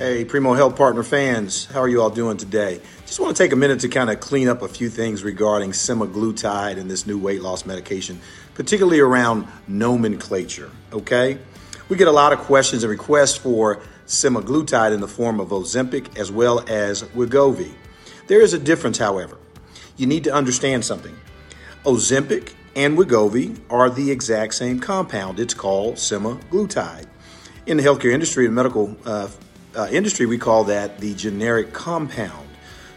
Hey, Primo Health Partner fans, how are you all doing today? Just want to take a minute to kind of clean up a few things regarding semaglutide and this new weight loss medication, particularly around nomenclature, okay? We get a lot of questions and requests for semaglutide in the form of Ozempic as well as Wegovy. There is a difference, however. You need to understand something. Ozempic and Wegovy are the exact same compound. It's called semaglutide. In the healthcare industry and medical uh, uh, industry, we call that the generic compound.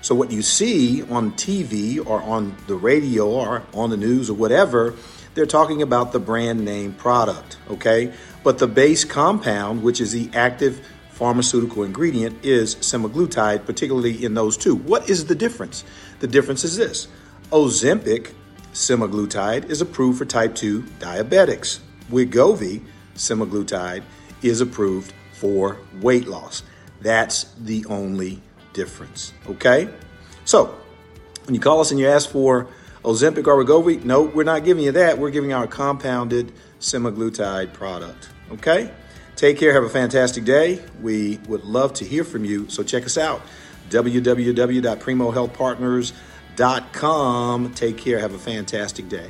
So, what you see on TV or on the radio or on the news or whatever, they're talking about the brand name product, okay? But the base compound, which is the active pharmaceutical ingredient, is semaglutide, particularly in those two. What is the difference? The difference is this Ozempic semaglutide is approved for type 2 diabetics. Wegovy semaglutide is approved for weight loss. That's the only difference. Okay? So, when you call us and you ask for Ozempic or Wegovy, no, we're not giving you that. We're giving you our compounded semaglutide product. Okay? Take care. Have a fantastic day. We would love to hear from you. So check us out www.primohealthpartners.com. Take care. Have a fantastic day.